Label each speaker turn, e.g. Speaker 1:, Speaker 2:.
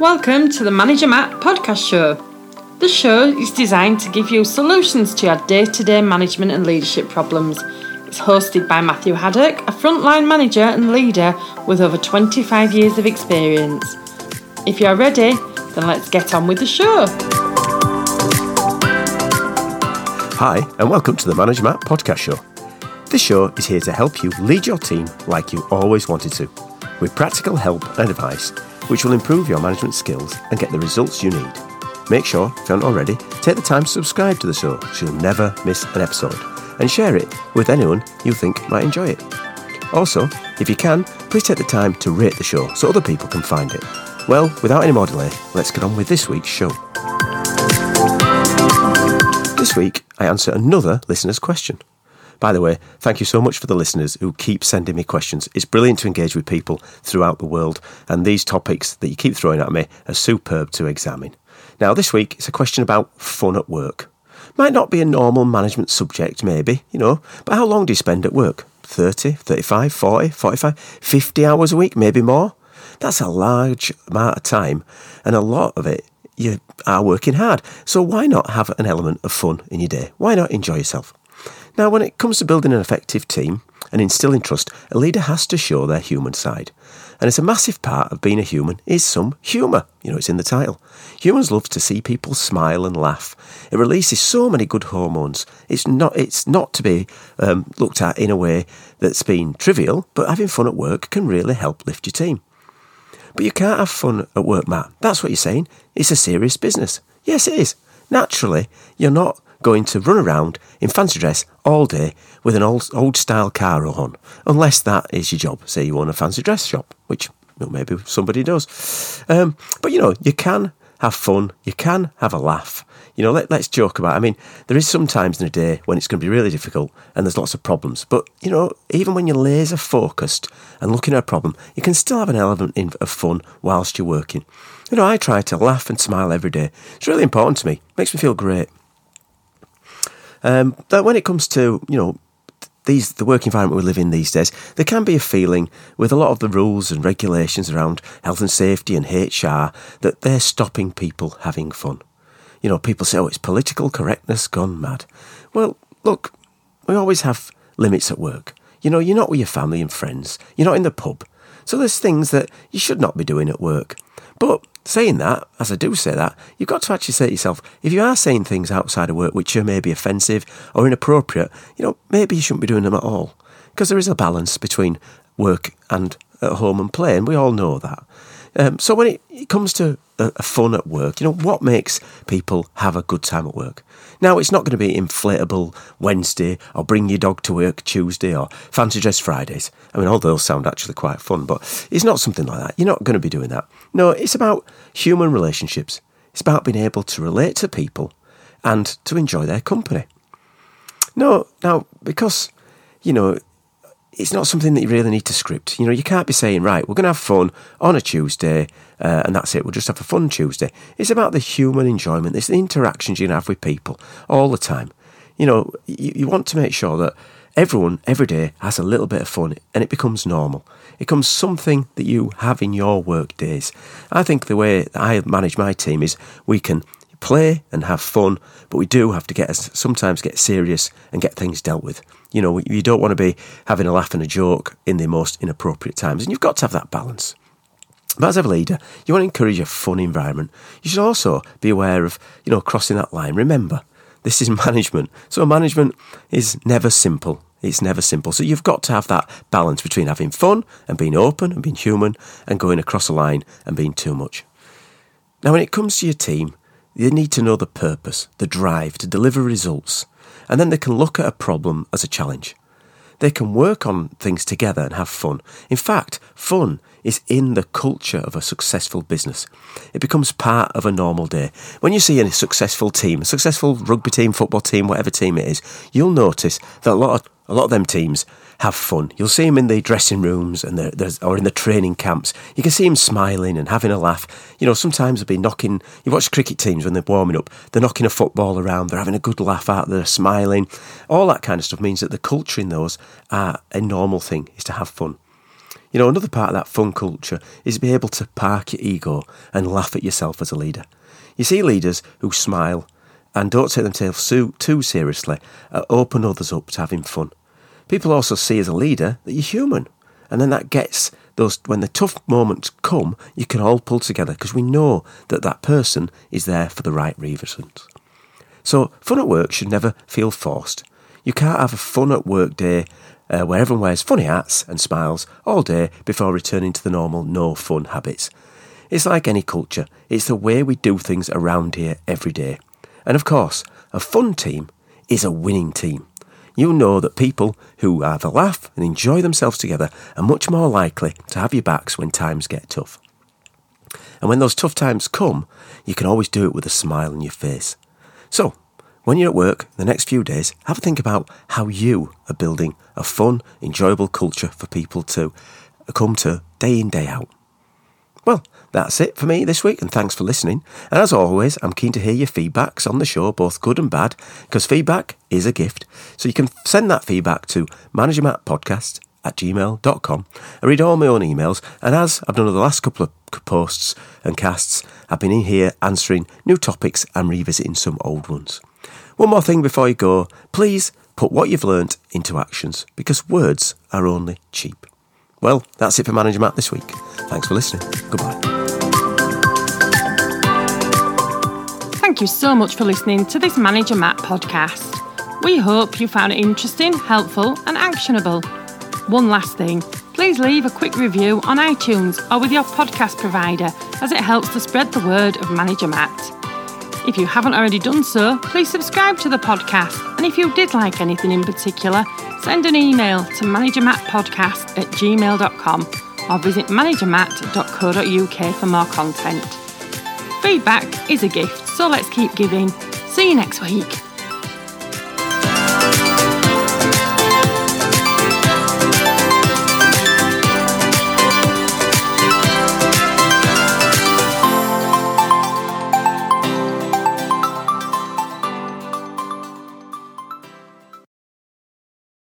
Speaker 1: Welcome to the Manager Matt podcast show. The show is designed to give you solutions to your day to day management and leadership problems. It's hosted by Matthew Haddock, a frontline manager and leader with over 25 years of experience. If you're ready, then let's get on with the show.
Speaker 2: Hi, and welcome to the Manager Matt podcast show. This show is here to help you lead your team like you always wanted to, with practical help and advice which will improve your management skills and get the results you need. Make sure, if you haven't already, take the time to subscribe to the show so you'll never miss an episode and share it with anyone you think might enjoy it. Also, if you can, please take the time to rate the show so other people can find it. Well, without any more delay, let's get on with this week's show. This week, I answer another listener's question. By the way, thank you so much for the listeners who keep sending me questions. It's brilliant to engage with people throughout the world, and these topics that you keep throwing at me are superb to examine. Now, this week, it's a question about fun at work. Might not be a normal management subject, maybe, you know, but how long do you spend at work? 30, 35, 40, 45, 50 hours a week, maybe more? That's a large amount of time, and a lot of it you are working hard. So why not have an element of fun in your day? Why not enjoy yourself? Now, when it comes to building an effective team and instilling trust, a leader has to show their human side. And it's a massive part of being a human is some humour. You know, it's in the title. Humans love to see people smile and laugh. It releases so many good hormones. It's not, it's not to be um, looked at in a way that's been trivial, but having fun at work can really help lift your team. But you can't have fun at work, Matt. That's what you're saying. It's a serious business. Yes, it is. Naturally, you're not going to run around in fancy dress all day with an old old style car on, unless that is your job. Say you own a fancy dress shop, which well, maybe somebody does. Um, but you know, you can have fun, you can have a laugh. You know, let, let's joke about. It. I mean, there is some times in a day when it's going to be really difficult and there's lots of problems. But you know, even when you're laser focused and looking at a problem, you can still have an element of fun whilst you're working. You know, I try to laugh and smile every day. It's really important to me. It makes me feel great. Um, that when it comes to you know these the work environment we live in these days, there can be a feeling with a lot of the rules and regulations around health and safety and HR that they're stopping people having fun. You know, people say, "Oh, it's political correctness gone mad." Well, look, we always have limits at work. You know, you're not with your family and friends. You're not in the pub. So there's things that you should not be doing at work. But saying that, as I do say that, you've got to actually say to yourself, if you are saying things outside of work which are maybe offensive or inappropriate, you know, maybe you shouldn't be doing them at all. Because there is a balance between work and at home and play, and we all know that. Um, so when it, it comes to a, fun at work, you know, what makes people have a good time at work? Now, it's not going to be inflatable Wednesday or bring your dog to work Tuesday or fancy dress Fridays. I mean, all those sound actually quite fun, but it's not something like that. You're not going to be doing that. No, it's about human relationships. It's about being able to relate to people and to enjoy their company. No, now, because, you know, it's not something that you really need to script. You know, you can't be saying, right, we're going to have fun on a Tuesday uh, and that's it. We'll just have a fun Tuesday. It's about the human enjoyment. It's the interactions you have with people all the time. You know, you, you want to make sure that everyone every day has a little bit of fun and it becomes normal. It becomes something that you have in your work days. I think the way I manage my team is we can play and have fun, but we do have to get sometimes get serious and get things dealt with. You know, you don't want to be having a laugh and a joke in the most inappropriate times, and you've got to have that balance. But as a leader, you want to encourage a fun environment. You should also be aware of, you know, crossing that line. Remember, this is management. So management is never simple. It's never simple. So you've got to have that balance between having fun and being open and being human and going across a line and being too much. Now, when it comes to your team, they need to know the purpose, the drive to deliver results, and then they can look at a problem as a challenge. They can work on things together and have fun. In fact, fun is in the culture of a successful business. It becomes part of a normal day. When you see a successful team, a successful rugby team, football team, whatever team it is, you'll notice that a lot of a lot of them teams have fun. You'll see him in the dressing rooms and the, or in the training camps. You can see him smiling and having a laugh. You know, sometimes they'll be knocking. You watch cricket teams when they're warming up. They're knocking a football around. They're having a good laugh out. They're smiling. All that kind of stuff means that the culture in those are a normal thing is to have fun. You know, another part of that fun culture is to be able to park your ego and laugh at yourself as a leader. You see leaders who smile and don't take themselves too seriously, uh, open others up to having fun. People also see as a leader that you're human, and then that gets those when the tough moments come, you can all pull together because we know that that person is there for the right reasons. So, fun at work should never feel forced. You can't have a fun at work day uh, where everyone wears funny hats and smiles all day before returning to the normal no fun habits. It's like any culture, it's the way we do things around here every day. And of course, a fun team is a winning team. You know that people who either laugh and enjoy themselves together are much more likely to have your backs when times get tough. And when those tough times come, you can always do it with a smile on your face. So, when you're at work the next few days, have a think about how you are building a fun, enjoyable culture for people to come to day in, day out. Well, that's it for me this week, and thanks for listening. And as always, I'm keen to hear your feedbacks on the show, both good and bad, because feedback is a gift. So you can send that feedback to managermattpodcast at gmail.com. I read all my own emails, and as I've done over the last couple of posts and casts, I've been in here answering new topics and revisiting some old ones. One more thing before you go please put what you've learnt into actions because words are only cheap. Well, that's it for Manager Matt this week. Thanks for listening. Goodbye.
Speaker 1: Thank you so much for listening to this Manager Matt podcast. We hope you found it interesting, helpful, and actionable. One last thing please leave a quick review on iTunes or with your podcast provider as it helps to spread the word of Manager Matt. If you haven't already done so, please subscribe to the podcast. And if you did like anything in particular, send an email to managermattpodcast at gmail.com or visit managermatt.co.uk for more content. Feedback is a gift, so let's keep giving. See you next week.